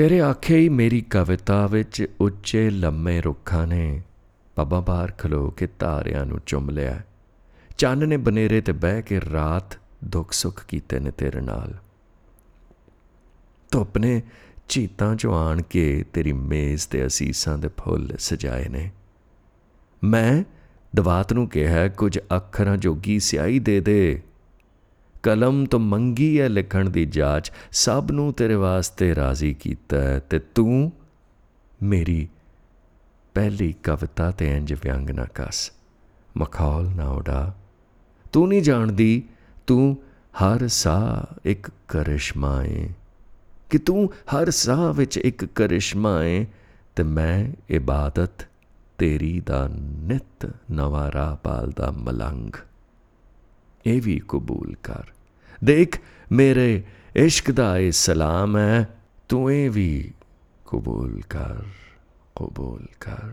ਤੇਰੇ ਆਖੇ ਹੀ ਮੇਰੀ ਕਵਿਤਾ ਵਿੱਚ ਉੱਚੇ ਲੰਮੇ ਰੁੱਖਾਂ ਨੇ ਪੱਬਾਂ ਬਾਹਰ ਖਲੋ ਕੇ ਤਾਰਿਆਂ ਨੂੰ ਚੁੰਮ ਲਿਆ। ਚੰਨ ਨੇ ਬਨੇਰੇ ਤੇ ਬਹਿ ਕੇ ਰਾਤ ਦੁੱਖ ਸੁੱਖ ਕੀਤੇ ਨੇ ਤੇਰੇ ਨਾਲ। ਧੁੱਪ ਨੇ ਚੀਤਾਂ ਚੋਂ ਆਣ ਕੇ ਤੇਰੀ ਮੇਜ਼ ਤੇ ਅਸੀਸਾਂ ਦੇ ਫੁੱਲ ਸਜਾਏ ਨੇ। ਮੈਂ ਦਵਾਤ ਨੂੰ ਕਿਹਾ, ਕੁਝ ਅੱਖਰਾਂ ਜੋਗੀ ਸਿਆਹੀ ਦੇ ਦੇ। ਕਲਮ ਤੋਂ ਮੰਗੀ ਹੈ ਲਿਖਣ ਦੀ ਜਾਚ, ਸਭ ਨੂੰ ਤੇਰੇ ਵਾਸਤੇ ਰਾਜ਼ੀ ਕੀਤਾ ਹੈ ਤੇ ਤੂੰ ਮੇਰੀ ਪਹਿਲੀ ਕਵਿਤਾ ਤੇ ਇੰਜ ਵਿਅੰਗ ਨਾ ਕਸ, ਮਖੌਲ ਨਾ ਉਡਾ। ਤੂੰ ਨਹੀਂ ਜਾਣਦੀ, ਤੂੰ ਹਰ ਸਾਹ ਇੱਕ ਕਰਿਸ਼ਮਾ ਏ। ਕਿ ਤੂੰ ਹਰ ਸਾਹ ਵਿੱਚ ਇੱਕ ਕਰਿਸ਼ਮਾ ਏ ਤੇ ਮੈਂ ਇਬਾਦਤ ਤੇਰੀ ਦਾ ਨਿਤ ਨਵਾਂ ਰਾਹ ਪਾਲਦਾ ਮਲੰਗ। ਇਹ ਵੀ ਕਬੂਲ ਕਰ। ਦੇਖ ਮੇਰੇ ਇਸ਼ਕ ਦਾ ਇਹ ਸਲਾਮ ਹੈ ਤੂੰ ਇਹ ਵੀ ਕਬੂਲ ਕਰ ਕਬੂਲ ਕਰ।